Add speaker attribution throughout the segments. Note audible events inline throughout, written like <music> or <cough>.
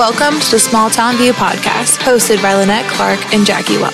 Speaker 1: Welcome to the Small Town View podcast, hosted by Lynette Clark and Jackie Welch.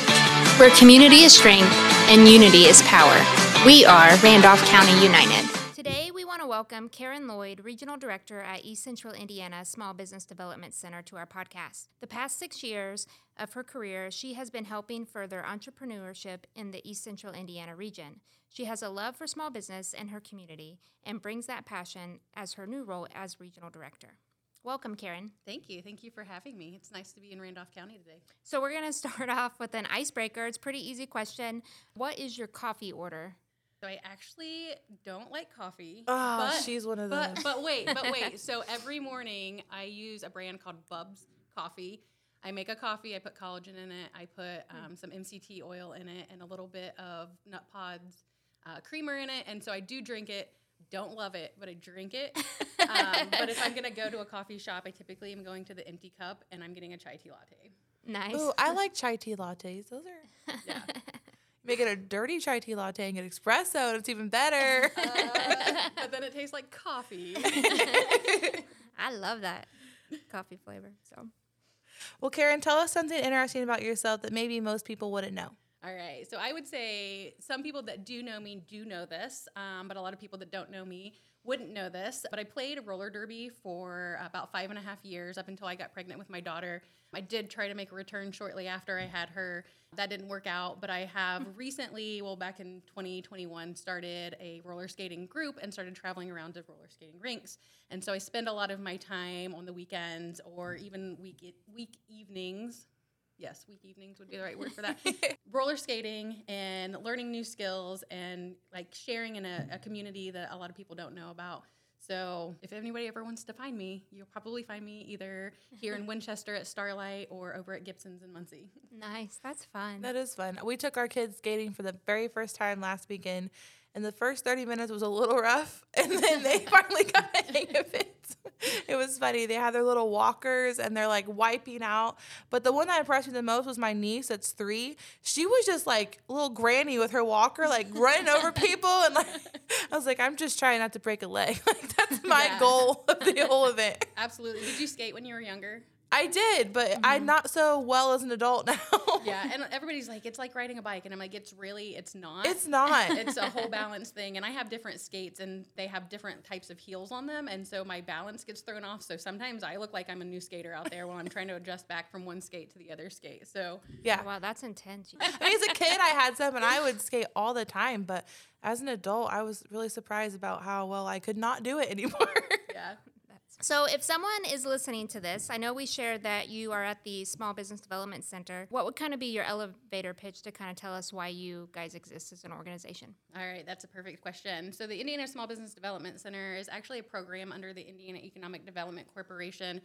Speaker 2: Where community is strength and unity is power. We are Randolph County United. Today, we want to welcome Karen Lloyd, Regional Director at East Central Indiana Small Business Development Center, to our podcast. The past six years of her career, she has been helping further entrepreneurship in the East Central Indiana region. She has a love for small business and her community and brings that passion as her new role as Regional Director. Welcome, Karen.
Speaker 3: Thank you. Thank you for having me. It's nice to be in Randolph County today.
Speaker 2: So, we're going to start <laughs> off with an icebreaker. It's a pretty easy question. What is your coffee order?
Speaker 3: So, I actually don't like coffee.
Speaker 1: Oh, she's one of those.
Speaker 3: But, but wait, but <laughs> wait. so, every morning I use a brand called Bubs Coffee. I make a coffee, I put collagen in it, I put um, some MCT oil in it, and a little bit of Nutpods uh, creamer in it. And so I do drink it. Don't love it, but I drink it. <laughs> um, but if I'm gonna go to a coffee shop, I typically am going to the empty cup and I'm getting a chai tea latte.
Speaker 2: Nice.
Speaker 1: Ooh, I like chai tea lattes. Those are. <laughs>
Speaker 3: Yeah.
Speaker 1: Make it a dirty chai tea latte and get espresso, and it's even better.
Speaker 3: Uh, <laughs> but then it tastes like coffee.
Speaker 2: I love that coffee flavor. So,
Speaker 1: well, Karen, tell us something interesting about yourself that maybe most people wouldn't know.
Speaker 3: All right. So I would say some people that do know me do know this, um, but a lot of people that don't know me wouldn't know this. But I played roller derby for about five and a half years up until I got pregnant with my daughter. I did try to make a return shortly after I had her. That didn't work out, but I have <laughs> recently, well, back in 2021, started a roller skating group and started traveling around to roller skating rinks. And so I spend a lot of my time on the weekends or even week week evenings yes, week evenings would be the right word for that. <laughs> Roller skating and learning new skills and like sharing in a, a, community that a lot of people don't know about. So if anybody ever wants to find me, you'll probably find me either here in <laughs> Winchester at Starlight or over at Gibson's in Muncie.
Speaker 2: Nice. That's fun.
Speaker 1: That is fun. We took our kids skating for the very first time last weekend, and the first 30 minutes was a little rough, <laughs> and then they <laughs> finally got the <laughs> hang of it. it was funny. They had their little walkers and they're like wiping out. But the one that impressed me the most was my niece that's three. She was just like little granny with her walker, like running over people. And like, I was like, I'm just trying not to break a leg. Like, that's my yeah. goal of the whole event.
Speaker 3: Absolutely. Did you skate when you were younger?
Speaker 1: I did, but mm-hmm. I'm not so well as an adult <laughs> now.
Speaker 3: yeah, and everybody's like, it's like riding a bike, and I'm like, it's really, it's not.
Speaker 1: It's not. <laughs>
Speaker 3: it's a whole balance thing, and I have different skates, and they have different types of heels on them, and so my balance gets thrown off. So sometimes I look like I'm a new skater out there while I'm trying to adjust back from one skate to the other skate. So
Speaker 1: yeah,
Speaker 2: oh, wow, that's intense. <laughs>
Speaker 1: I mean, as a kid, I had some, and I would skate all the time, but as an adult, I was really surprised about how well I could not do it anymore.
Speaker 3: yeah.
Speaker 2: So, if someone is listening to this, I know we shared that you are at the Small Business Development Center. What would kind of be your elevator pitch to kind of tell us why you guys exist as an organization?
Speaker 3: All right, that's a perfect question. So, the Indiana Small Business Development Center is actually a program under the Indiana Economic Development Corporation.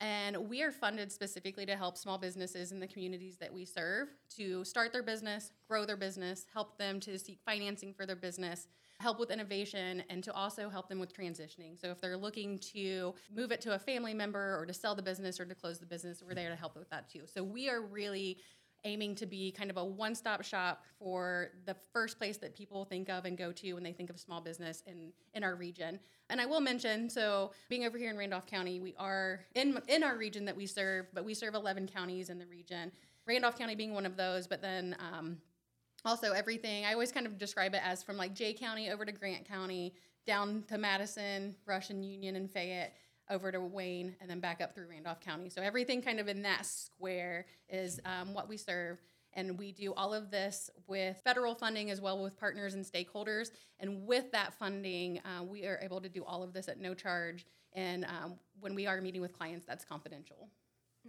Speaker 3: And we are funded specifically to help small businesses in the communities that we serve to start their business, grow their business, help them to seek financing for their business help with innovation and to also help them with transitioning. So if they're looking to move it to a family member or to sell the business or to close the business, we're there to help with that too. So we are really aiming to be kind of a one-stop shop for the first place that people think of and go to when they think of small business in in our region. And I will mention, so being over here in Randolph County, we are in in our region that we serve, but we serve 11 counties in the region. Randolph County being one of those, but then um, also everything i always kind of describe it as from like jay county over to grant county down to madison rush and union and fayette over to wayne and then back up through randolph county so everything kind of in that square is um, what we serve and we do all of this with federal funding as well with partners and stakeholders and with that funding uh, we are able to do all of this at no charge and um, when we are meeting with clients that's confidential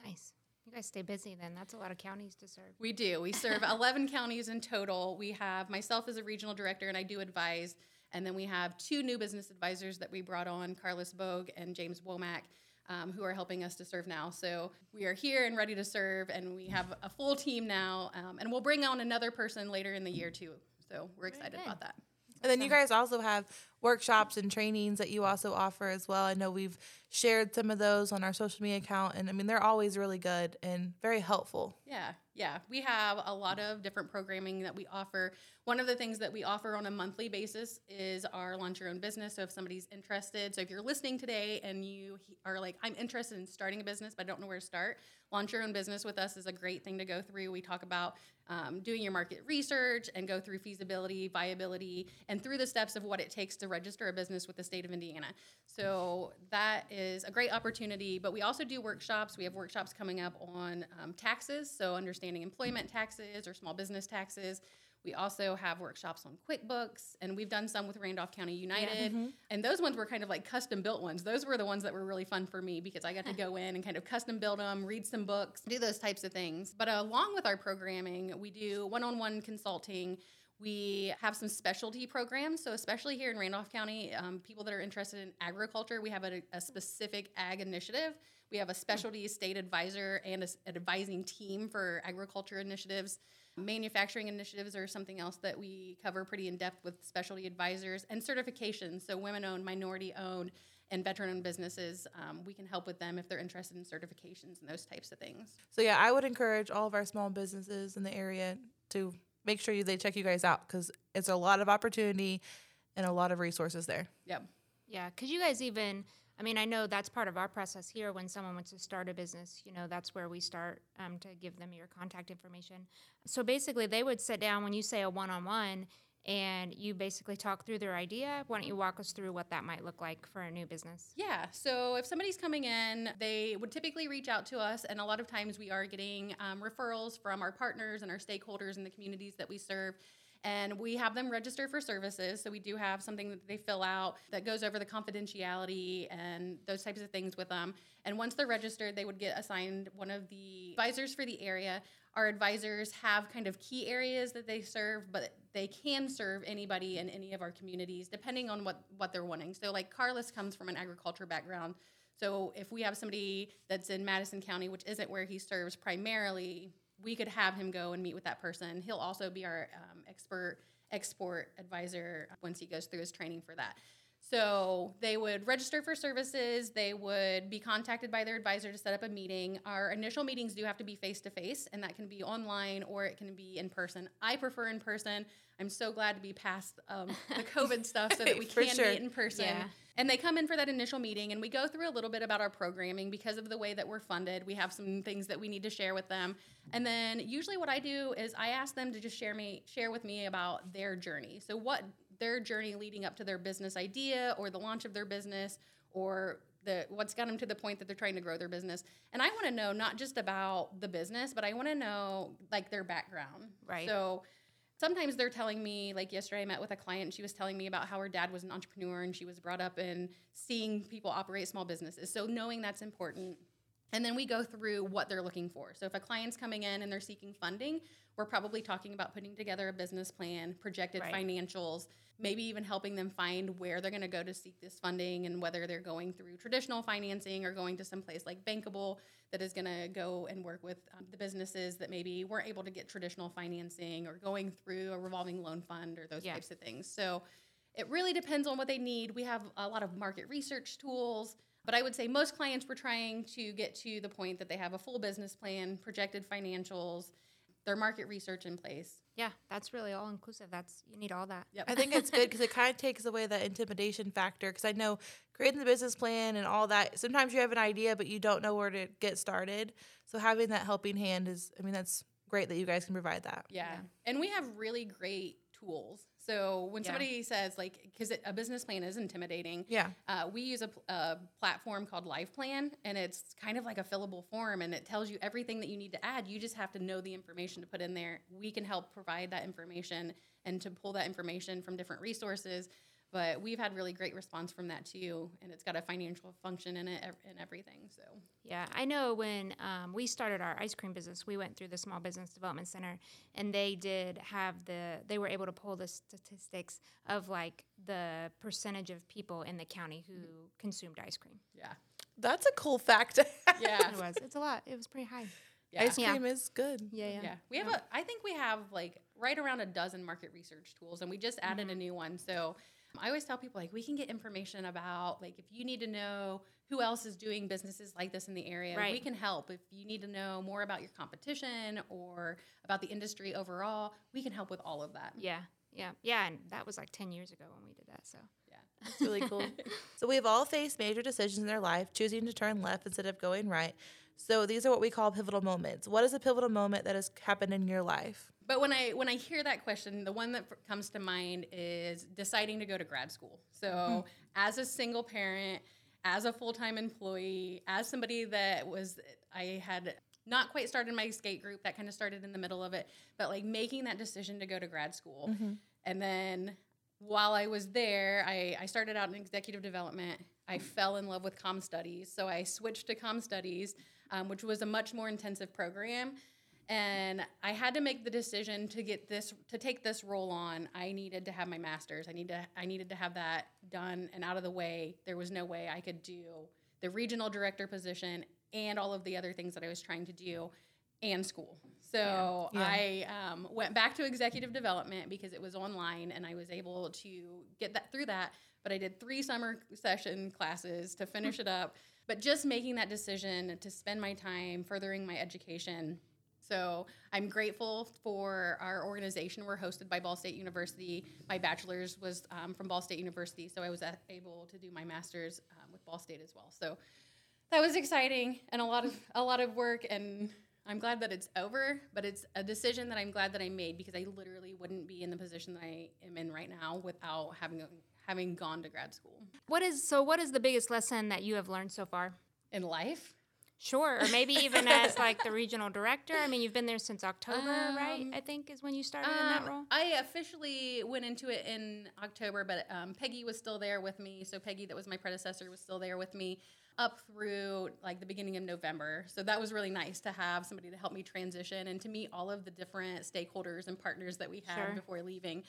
Speaker 2: nice you guys stay busy then. That's a lot of counties to serve.
Speaker 3: We do. We serve <laughs> 11 counties in total. We have myself as a regional director, and I do advise. And then we have two new business advisors that we brought on, Carlos Bogue and James Womack, um, who are helping us to serve now. So we are here and ready to serve, and we have a full team now. Um, and we'll bring on another person later in the year, too. So we're excited about that.
Speaker 1: And then you guys also have workshops and trainings that you also offer as well. I know we've shared some of those on our social media account, and I mean, they're always really good and very helpful.
Speaker 3: Yeah, yeah. We have a lot of different programming that we offer. One of the things that we offer on a monthly basis is our launch your own business. So if somebody's interested, so if you're listening today and you are like, I'm interested in starting a business, but I don't know where to start, launch your own business with us is a great thing to go through. We talk about um, doing your market research and go through feasibility, viability, and through the steps of what it takes to register a business with the state of Indiana. So that is a great opportunity. But we also do workshops. We have workshops coming up on um, taxes, so understanding employment taxes or small business taxes. We also have workshops on QuickBooks, and we've done some with Randolph County United. Yeah. Mm-hmm. And those ones were kind of like custom built ones. Those were the ones that were really fun for me because I got to <laughs> go in and kind of custom build them, read some books, do those types of things. But along with our programming, we do one on one consulting. We have some specialty programs. So, especially here in Randolph County, um, people that are interested in agriculture, we have a, a specific ag initiative. We have a specialty state advisor and a, an advising team for agriculture initiatives. Manufacturing initiatives are something else that we cover pretty in depth with specialty advisors and certifications. So, women owned, minority owned, and veteran owned businesses, um, we can help with them if they're interested in certifications and those types of things.
Speaker 1: So, yeah, I would encourage all of our small businesses in the area to make sure you, they check you guys out because it's a lot of opportunity and a lot of resources there.
Speaker 3: Yep.
Speaker 2: Yeah, because you guys even I mean, I know that's part of our process here when someone wants to start a business. You know, that's where we start um, to give them your contact information. So basically, they would sit down when you say a one on one and you basically talk through their idea. Why don't you walk us through what that might look like for a new business?
Speaker 3: Yeah. So if somebody's coming in, they would typically reach out to us, and a lot of times we are getting um, referrals from our partners and our stakeholders in the communities that we serve and we have them register for services. So we do have something that they fill out that goes over the confidentiality and those types of things with them. And once they're registered, they would get assigned one of the advisors for the area. Our advisors have kind of key areas that they serve, but they can serve anybody in any of our communities depending on what, what they're wanting. So, like Carlos comes from an agriculture background. So, if we have somebody that's in Madison County, which isn't where he serves primarily, we could have him go and meet with that person. He'll also be our um, expert export advisor once he goes through his training for that. So they would register for services. They would be contacted by their advisor to set up a meeting. Our initial meetings do have to be face to face, and that can be online or it can be in person. I prefer in person. I'm so glad to be past um, the <laughs> COVID stuff so that we can sure. meet in person. Yeah. And they come in for that initial meeting, and we go through a little bit about our programming because of the way that we're funded. We have some things that we need to share with them, and then usually what I do is I ask them to just share me share with me about their journey. So what their journey leading up to their business idea or the launch of their business or the what's got them to the point that they're trying to grow their business. And I want to know not just about the business, but I want to know like their background.
Speaker 2: Right.
Speaker 3: So sometimes they're telling me like yesterday i met with a client and she was telling me about how her dad was an entrepreneur and she was brought up in seeing people operate small businesses so knowing that's important and then we go through what they're looking for so if a client's coming in and they're seeking funding we're probably talking about putting together a business plan projected right. financials maybe even helping them find where they're going to go to seek this funding and whether they're going through traditional financing or going to some place like bankable that is going to go and work with um, the businesses that maybe weren't able to get traditional financing or going through a revolving loan fund or those yeah. types of things so it really depends on what they need we have a lot of market research tools but i would say most clients were trying to get to the point that they have a full business plan projected financials their market research in place.
Speaker 2: Yeah, that's really all inclusive. That's you need all that.
Speaker 1: Yep. I think it's good because it kind of takes away that intimidation factor. Because I know creating the business plan and all that. Sometimes you have an idea, but you don't know where to get started. So having that helping hand is, I mean, that's great that you guys can provide that.
Speaker 3: Yeah, yeah. and we have really great tools. So when yeah. somebody says like, because a business plan is intimidating.
Speaker 1: Yeah.
Speaker 3: Uh, we use a, a, platform called LivePlan, and it's kind of like a fillable form, and it tells you everything that you need to add. You just have to know the information to put in there. We can help provide that information and to pull that information from different resources but we've had really great response from that too and it's got a financial function in it and everything so
Speaker 2: yeah i know when um, we started our ice cream business we went through the small business development center and they did have the they were able to pull the statistics of like the percentage of people in the county who mm-hmm. consumed ice cream
Speaker 3: yeah
Speaker 1: that's a cool fact <laughs>
Speaker 3: yeah
Speaker 2: it was it's a lot it was pretty high
Speaker 1: yeah. Ice cream yeah. is good.
Speaker 2: Yeah, yeah.
Speaker 3: Yeah. We have yeah. a I think we have like right around a dozen market research tools and we just added mm-hmm. a new one. So I always tell people like we can get information about like if you need to know who else is doing businesses like this in the area,
Speaker 2: Right.
Speaker 3: we can help. If you need to know more about your competition or about the industry overall, we can help with all of that.
Speaker 2: Yeah, yeah, yeah. And that was like 10 years ago when we did that. So,
Speaker 3: Yeah.
Speaker 1: It's really cool. <laughs> so we've all faced major decisions in their life, choosing to turn left instead of going right. So these are what we call pivotal moments. What is a pivotal moment that has happened in your life?
Speaker 3: But when I when I hear that question, the one that f- comes to mind is deciding to go to grad school. So, as a single parent, as a full time employee, as somebody that was, I had not quite started my skate group. That kind of started in the middle of it, but like making that decision to go to grad school, and then while I was there, I, I started out in executive development. I fell in love with com studies, so I switched to com studies, um, which was a much more intensive program and I had to make the decision to get this to take this role on. I needed to have my master's. I need to I needed to have that done and out of the way. There was no way I could do the regional director position and all of the other things that I was trying to do and school. So
Speaker 1: Yeah.
Speaker 3: I um, went back to executive development because it was online and I was able to get that through that. But I did three summer session classes to finish it up. But just making that decision to spend my time furthering my education so I'm grateful for our organization. We're hosted by Ball State University. My bachelor's was um, from Ball State University, so I was able to do my master's um, with Ball State as well. So that was exciting and a lot of a lot of work. And I'm glad that it's over. But it's a decision that I'm glad that I made because I literally wouldn't be in the position that I am in right now without having having gone to grad school
Speaker 2: what is so? What is the biggest lesson that you have learned so far?
Speaker 3: in life.
Speaker 2: Sure, or maybe even <laughs> as like the regional director. I mean, you've been there since October, right?
Speaker 3: Um,
Speaker 2: I think is when you started in that
Speaker 3: Um,
Speaker 2: role.
Speaker 3: I officially went into it in October, but um, Peggy was still there with me. So Peggy, that was my predecessor, was still there with me up through like the beginning of November. So that was really nice to have somebody to help me transition and to meet all of the different stakeholders and partners that we had
Speaker 2: Sure.
Speaker 3: before leaving.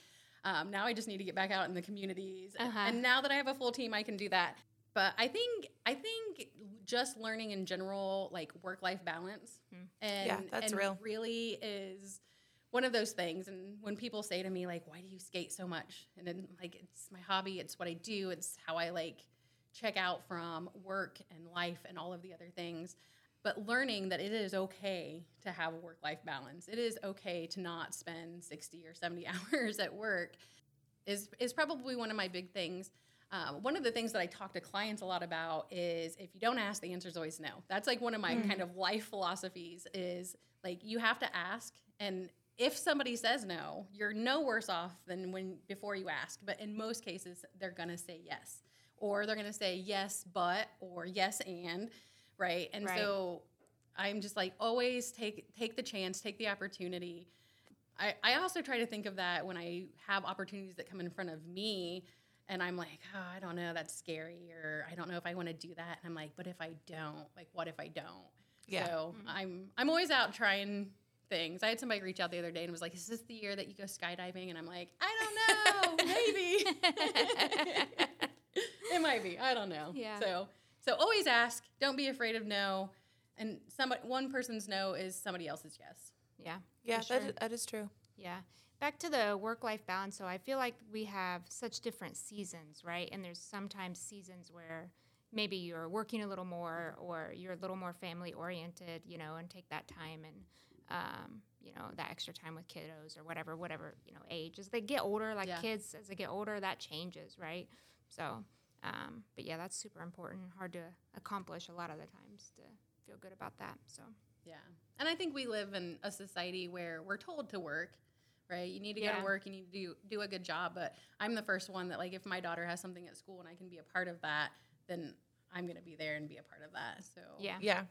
Speaker 3: Um, now I just need to get back out in the communities,
Speaker 2: Uh-huh.
Speaker 3: and now that I have a full team, I can do that. But I think I think just learning in general, like work life balance, hmm. and
Speaker 1: Yeah, that's
Speaker 3: and
Speaker 1: real.
Speaker 3: really is one of those things. And when people say to me like, "Why do you skate so much?" and then like it's my hobby, it's what I do, it's how I like check out from work and life and all of the other things. But learning that it is okay to have a work life balance. It is okay to not spend 60 or 70 <laughs> hours at work is is probably one of my big things. Um, one of the things that I talk to clients a lot about is if you don't ask, the answer is always no. That's like one of my kind of life philosophies is like you have to ask, and if somebody says no, you're no worse off than when before you ask. But in most cases, they're gonna say yes, or they're gonna say yes, but or yes and, right? And
Speaker 2: Right.
Speaker 3: so I'm just like always take take the chance, take the opportunity. I, I also try to think of that when I have opportunities that come in front of me and I'm like, oh, I don't know, that's scary, or I don't know if I want to do that. And I'm like, but if I don't, like, what if I don't?
Speaker 1: Yeah.
Speaker 3: So mm-hmm. I'm I'm always out trying things. I had somebody reach out the other day and was like, is this the year that you go skydiving? And I'm like, I don't know, <laughs> maybe. <laughs> it might be. I don't know.
Speaker 2: Yeah.
Speaker 3: So so always ask. Don't be afraid of no. And somebody one person's no is somebody else's yes.
Speaker 2: yeah.
Speaker 1: Yeah, that,
Speaker 2: sure.
Speaker 1: is, that is true.
Speaker 2: Yeah. Back to the work life balance. So I feel like we have such different seasons, right? And there's sometimes seasons where maybe you're working a little more or you're a little more family oriented, you know, and take that time and, um, you know, that extra time with kiddos or whatever, whatever, you know, age. As they get older, like
Speaker 3: Yeah.
Speaker 2: kids, as they get older, that changes, right? So, um, but yeah, that's super important, hard to accomplish a lot of the times to feel good about that. So,
Speaker 3: Yeah. And I think we live in a society where we're told to work, right? You need to go
Speaker 2: Yeah.
Speaker 3: to work, you need to do, do a good job. But I'm the first one that, like, if my daughter has something at school and I can be a part of that, then I'm going to be there and be a part of that. So,
Speaker 2: yeah.
Speaker 1: Yeah.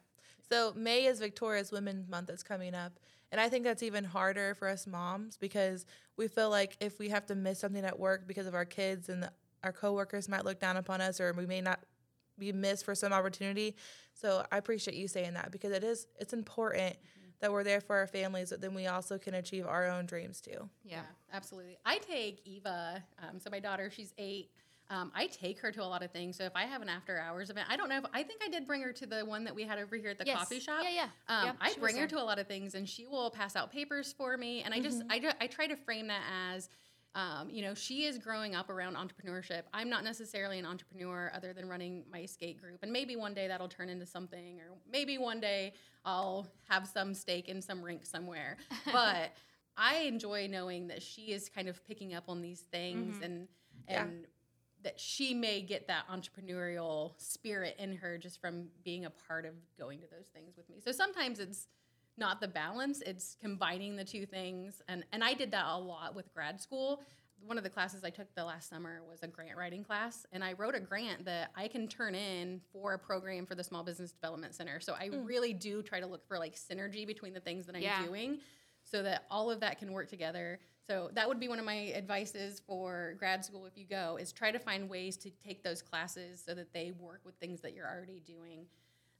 Speaker 1: So May is Victoria's Women's Month that's coming up. And I think that's even harder for us moms because we feel like if we have to miss something at work because of our kids and the, our coworkers might look down upon us or we may not be missed for some opportunity. So I appreciate you saying that because it is it's important mm-hmm. That we're there for our families, but then we also can achieve our own dreams too.
Speaker 2: Yeah.
Speaker 3: absolutely. I take Eva, um, so my daughter, she's eight. Um, I take her to a lot of things. So if I have an after hours event, I don't know if I think I did bring her to the one that we had over here at the
Speaker 2: Yes.
Speaker 3: coffee shop.
Speaker 2: Yeah, yeah.
Speaker 3: Um,
Speaker 2: Yep,
Speaker 3: I bring her
Speaker 2: there.
Speaker 3: to a lot of things, and she will pass out papers for me. And I just,
Speaker 2: Mm-hmm.
Speaker 3: I, ju- I try to frame that as Um, you know, she is growing up around entrepreneurship. I'm not necessarily an entrepreneur other than running my skate group. And maybe one day that'll turn into something, or maybe one day I'll have some stake in some rink somewhere. <laughs> But I enjoy knowing that she is kind of picking up on these things and
Speaker 1: Yeah.
Speaker 3: and that she may get that entrepreneurial spirit in her just from being a part of going to those things with me. So sometimes it's not the balance, it's combining the two things. And and I did that a lot with grad school. One of the classes I took the last summer was a grant writing class, and I wrote a grant that I can turn in for a program for the Small Business Development Center. So I really do try to look for like synergy between the things that I'm
Speaker 2: Yeah.
Speaker 3: doing so that all of that can work together. So that would be one of my advices for grad school if you go is try to find ways to take those classes so that they work with things that you're already doing.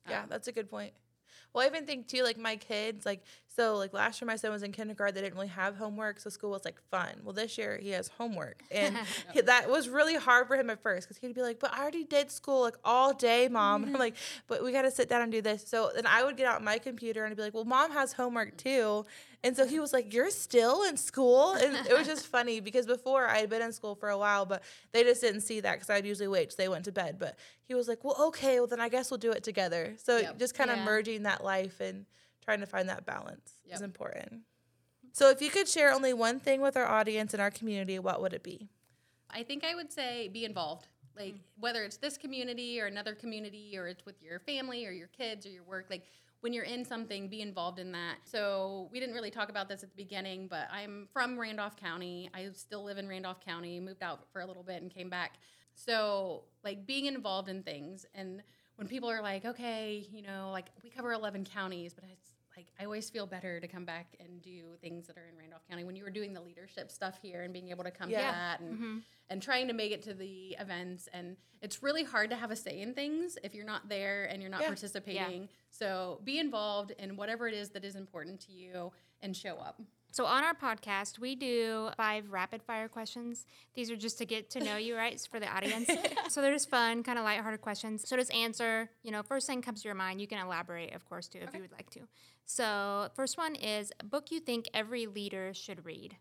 Speaker 1: Yeah,
Speaker 3: Um,
Speaker 1: that's a good point. Well, I even think too, like my kids, like so, like last year my son was in kindergarten. They didn't really have homework, so school was like fun. Well, this year he has homework, <laughs> and he- that was really hard for him at first because he'd be like, "But I already did school like all day, mom." And I'm <laughs> like, "But we got to sit down and do this." So then I would get out my computer and I'd be like, "Well, mom has homework too," and so he was like, "You're still in school," and it was just funny because before I had been in school for a while, but they just didn't see that because I'd usually wait till they went to bed. But he was like, "Well, okay, well then I guess we'll do it together." So
Speaker 3: Yep.
Speaker 1: just kind of
Speaker 2: Yeah.
Speaker 1: merging that life and trying to find that balance is important. So if you could share only one thing with our audience and our community, what would it be?
Speaker 3: I think I would say be involved. Like mm. whether it's this community or another community or it's with your family or your kids or your work, like when you're in something, be involved in that. So we didn't really talk about this at the beginning, but I'm from Randolph County. I still live in Randolph County, moved out for a little bit and came back. So like being involved in things and when people are like, okay, you know, like we cover 11 counties, but it's like I always feel better to come back and do things that are in Randolph County when you were doing the leadership stuff here and being able to come
Speaker 1: Yeah.
Speaker 3: to that and mm-hmm. and trying to make it to the events and it's really hard to have a say in things if you're not there and you're not
Speaker 1: Yeah.
Speaker 3: participating. So be involved in whatever it is that is important to you and show up.
Speaker 2: So on our podcast, we do five rapid fire questions. These are just to get to know you, right? For the audience. <laughs> so they're just fun, kind of lighthearted questions. So just answer, you know, first thing comes to your mind. You can elaborate, of course, too, if you would like to. So first one is a book you think every leader should read.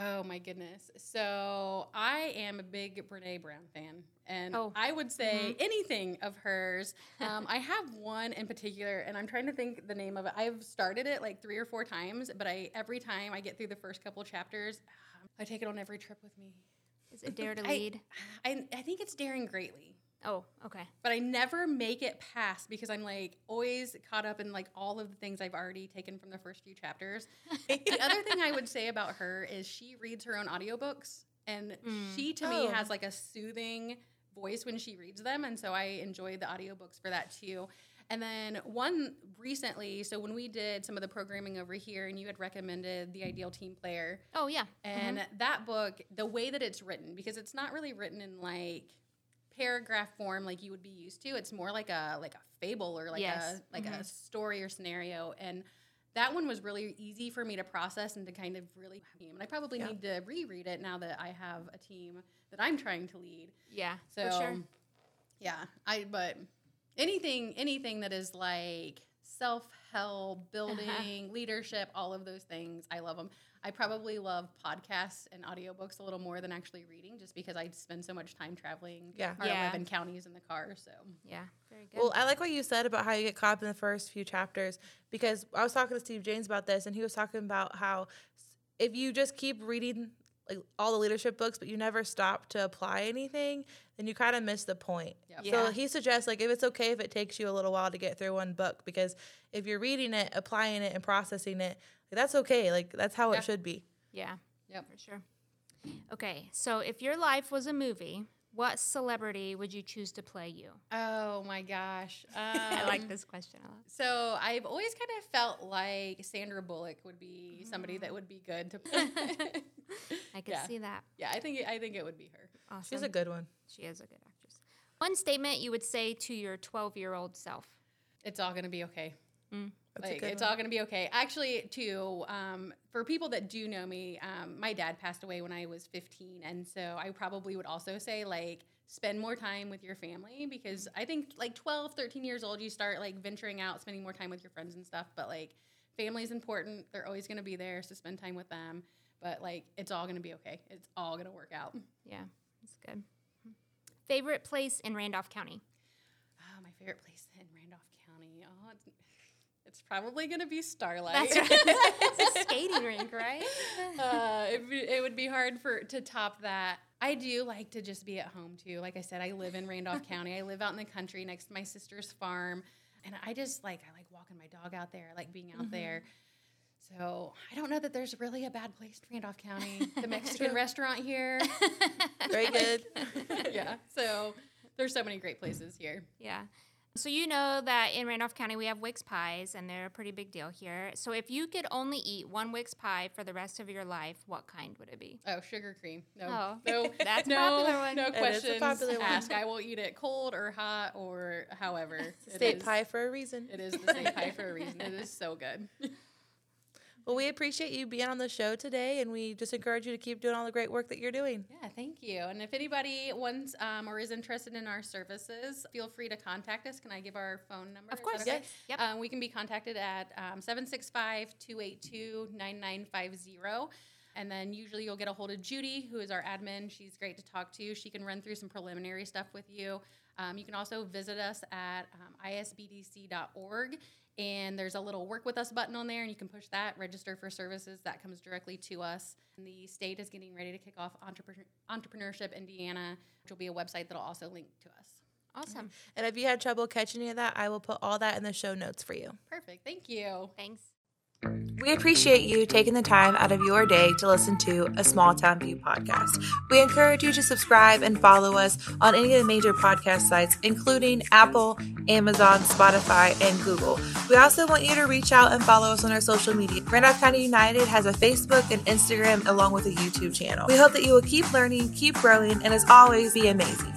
Speaker 3: Oh my goodness. So I am a big Brene Brown fan. And
Speaker 2: Oh.
Speaker 3: I would say anything of hers. <laughs> Um, I have one in particular, and I'm trying to think the name of it. I've started it like three or four times, but I every time I get through the first couple chapters, I take it on every trip with me.
Speaker 2: Is it Dare to
Speaker 3: I-
Speaker 2: Lead?
Speaker 3: I, I think it's Daring Greatly.
Speaker 2: Oh, okay.
Speaker 3: but I never make it past because I'm like always caught up in like all of the things I've already taken from the first few chapters. the <laughs> other thing I would say about her is she reads her own audiobooks and mm. she to me
Speaker 1: Oh.
Speaker 3: has like a soothing voice when she reads them and so I enjoy the audiobooks for that too. And then one recently, so when we did some of the programming over here and you had recommended The Ideal Team Player,
Speaker 2: Oh, yeah. Mm-hmm.
Speaker 3: and that book, the way that it's written, because it's not really written in like paragraph form like you would be used to. It's more like a like a fable or like
Speaker 2: Yes.
Speaker 3: a like a mm-hmm. story or scenario. And that one was really easy for me to process and to kind of really and I probably need to reread it now that I have a team that I'm trying to lead.
Speaker 2: Yeah,
Speaker 3: So
Speaker 2: for sure.
Speaker 3: yeah, I but anything anything that is like self help, uh-huh. building, leadership, all of those things, I love them. I probably love podcasts and audiobooks a little more than actually reading, just because I spend so much time traveling.
Speaker 1: Yeah.
Speaker 3: our
Speaker 2: Yeah.
Speaker 3: eleven counties in the car. So
Speaker 2: Yeah, very good.
Speaker 1: Well, I like what you said about how you get caught up in the first few chapters because I was talking to Steve James about this, and he was talking about how if you just keep reading like all the leadership books, but you never stop to apply anything, then you kind of miss the point.
Speaker 3: Yep.
Speaker 2: Yeah.
Speaker 1: So he suggests like if it's okay if it takes you a little while to get through one book because if you're reading it, applying it, and processing it, like, that's okay. Like that's how
Speaker 3: Yeah.
Speaker 1: it should be.
Speaker 2: yeah,
Speaker 3: Yeah.
Speaker 2: for sure. Okay, so if your life was a movie, what celebrity would you choose to play you?
Speaker 3: oh my gosh, <laughs>
Speaker 2: I like
Speaker 3: Um,
Speaker 2: this question a lot.
Speaker 3: So I've always kind of felt like Sandra Bullock would be somebody that would be good to. play. <laughs>
Speaker 2: I could
Speaker 3: Yeah.
Speaker 2: see that.
Speaker 3: yeah, I think I think it would be her.
Speaker 2: Awesome.
Speaker 1: She's a good one.
Speaker 2: She is a good actress. One statement you would say to your 12 year old self.
Speaker 3: It's all gonna be okay.
Speaker 1: That's
Speaker 3: like it's all gonna be okay. Actually, too, um, for people that do know me, um, my dad passed away when I was 15, and so I probably would also say like spend more time with your family because I think like 12, 13 years old, you start like venturing out, spending more time with your friends and stuff. But like family is important; they're always gonna be there, so spend time with them. but like it's all gonna be okay. It's all gonna work out.
Speaker 2: Yeah, it's good. Favorite place in Randolph County?
Speaker 3: Oh, my favorite place in Randolph County. Oh, it's, probably gonna be Starlight.
Speaker 2: That's right. <laughs> it's a skating rink, right? <laughs>
Speaker 3: uh, it, it would be hard for to top that. I do like to just be at home too. Like I said, I live in Randolph <laughs> County. I live out in the country next to my sister's farm, and I just like I like walking my dog out there. I like being out there. So I don't know that there's really a bad place in Randolph County. The Mexican restaurant here,
Speaker 1: Very good.
Speaker 3: yeah. So there's so many great places here.
Speaker 2: Yeah. So you know that in Randolph County we have Wick's pies, and they're a pretty big deal here. So if you could only eat one Wick's pie for the rest of your life, what kind would it be?
Speaker 3: Oh, sugar cream. No,
Speaker 2: Oh,
Speaker 3: no, <laughs>
Speaker 2: that's a
Speaker 3: no,
Speaker 2: popular one.
Speaker 3: no
Speaker 2: It is
Speaker 1: a
Speaker 3: questions
Speaker 1: popular one.
Speaker 3: asked. I will eat it cold or hot or however. <laughs>
Speaker 1: State
Speaker 3: is-
Speaker 1: pie for a reason.
Speaker 3: It is the state pie for a <laughs> reason. It is so good.
Speaker 1: Well, we appreciate you being on the show today, and we just encourage you to keep doing all the great work that you're doing.
Speaker 3: Yeah, thank you. And if anybody wants um, or is interested in our services, feel free to contact us. Can I give our phone number?
Speaker 2: Of course,
Speaker 3: okay?
Speaker 2: yes. Yep.
Speaker 3: Um, we can be contacted at um, 765 282 9950. And then usually you'll get a hold of Judy, who is our admin. She's great to talk to. She can run through some preliminary stuff with you. Um, you can also visit us at um, isbdc.org. And there's a little work with us button on there, and you can push that, register for services. That comes directly to us. And the state is getting ready to kick off Entrepreneur- Entrepreneurship Indiana, which will be a website that'll also link to us.
Speaker 2: Awesome.
Speaker 1: And if you had trouble catching any of that, I will put all that in the show notes for you.
Speaker 3: Perfect. Thank you.
Speaker 2: Thanks.
Speaker 1: We appreciate you taking the time out of your day to listen to a Small Town View podcast. We encourage you to subscribe and follow us on any of the major podcast sites, including Apple, Amazon, Spotify, and Google. We also want you to reach out and follow us on our social media. Randolph County United has a Facebook and Instagram along with a YouTube channel. We hope that you will keep learning, keep growing, and as always, be amazing.